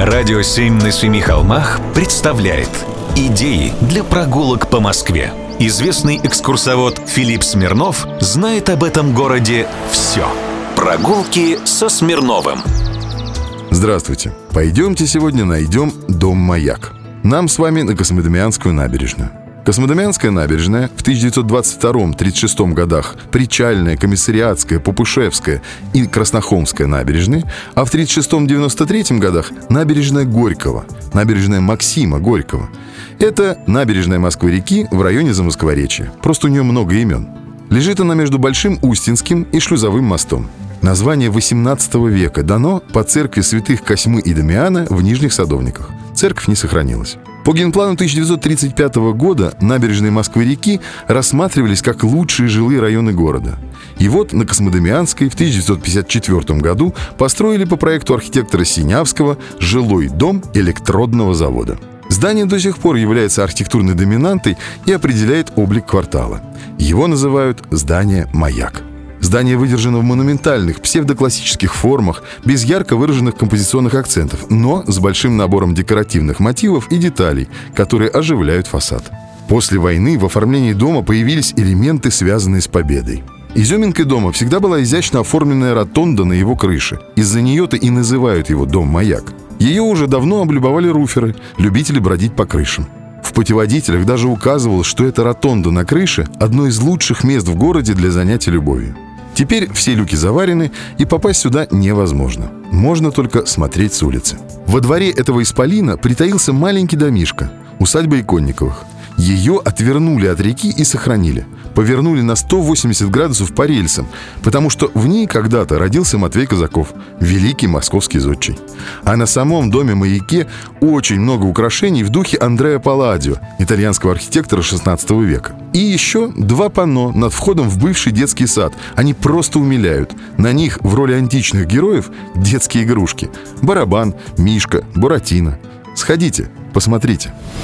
Радио «Семь на семи холмах» представляет Идеи для прогулок по Москве. Известный экскурсовод Филипп Смирнов знает об этом городе все. Прогулки со Смирновым. Здравствуйте. Пойдемте сегодня найдем дом «Маяк». Нам с вами на Космодемьянскую набережную. Космодемьянская набережная в 1922-36 годах Причальная, Комиссариатская, Попушевская и Краснохолмская набережные, а в 36-93 годах набережная Горького, набережная Максима Горького. Это набережная Москвы-реки в районе Замоскворечья. Просто у нее много имен. Лежит она между Большим Устинским и Шлюзовым мостом. Название 18 века дано по церкви святых Косьмы и Дамиана в Нижних Садовниках. Церковь не сохранилась. По генплану 1935 года набережные Москвы-реки рассматривались как лучшие жилые районы города. И вот на Космодемианской в 1954 году построили по проекту архитектора Синявского жилой дом электродного завода. Здание до сих пор является архитектурной доминантой и определяет облик квартала. Его называют «здание «Маяк». Здание выдержано в монументальных, псевдоклассических формах, без ярко выраженных композиционных акцентов, но с большим набором декоративных мотивов и деталей, которые оживляют фасад. После войны в оформлении дома появились элементы, связанные с победой. Изюминкой дома всегда была изящно оформленная ротонда на его крыше. Из-за нее-то и называют его «дом-маяк». Ее уже давно облюбовали руферы, любители бродить по крышам. В путеводителях даже указывалось, что эта ротонда на крыше – одно из лучших мест в городе для занятия любовью. Теперь все люки заварены, и попасть сюда невозможно. Можно только смотреть с улицы. Во дворе этого исполина притаился маленький домишко, усадьба Иконниковых. Ее отвернули от реки и сохранили. Повернули на 180 градусов по рельсам, потому что в ней когда-то родился Матвей Казаков, великий московский зодчий. А на самом доме-маяке очень много украшений в духе Андреа Палладио, итальянского архитектора 16 века. И еще два панно над входом в бывший детский сад. Они просто умиляют. На них в роли античных героев детские игрушки. Барабан, Мишка, Буратино. Сходите, посмотрите.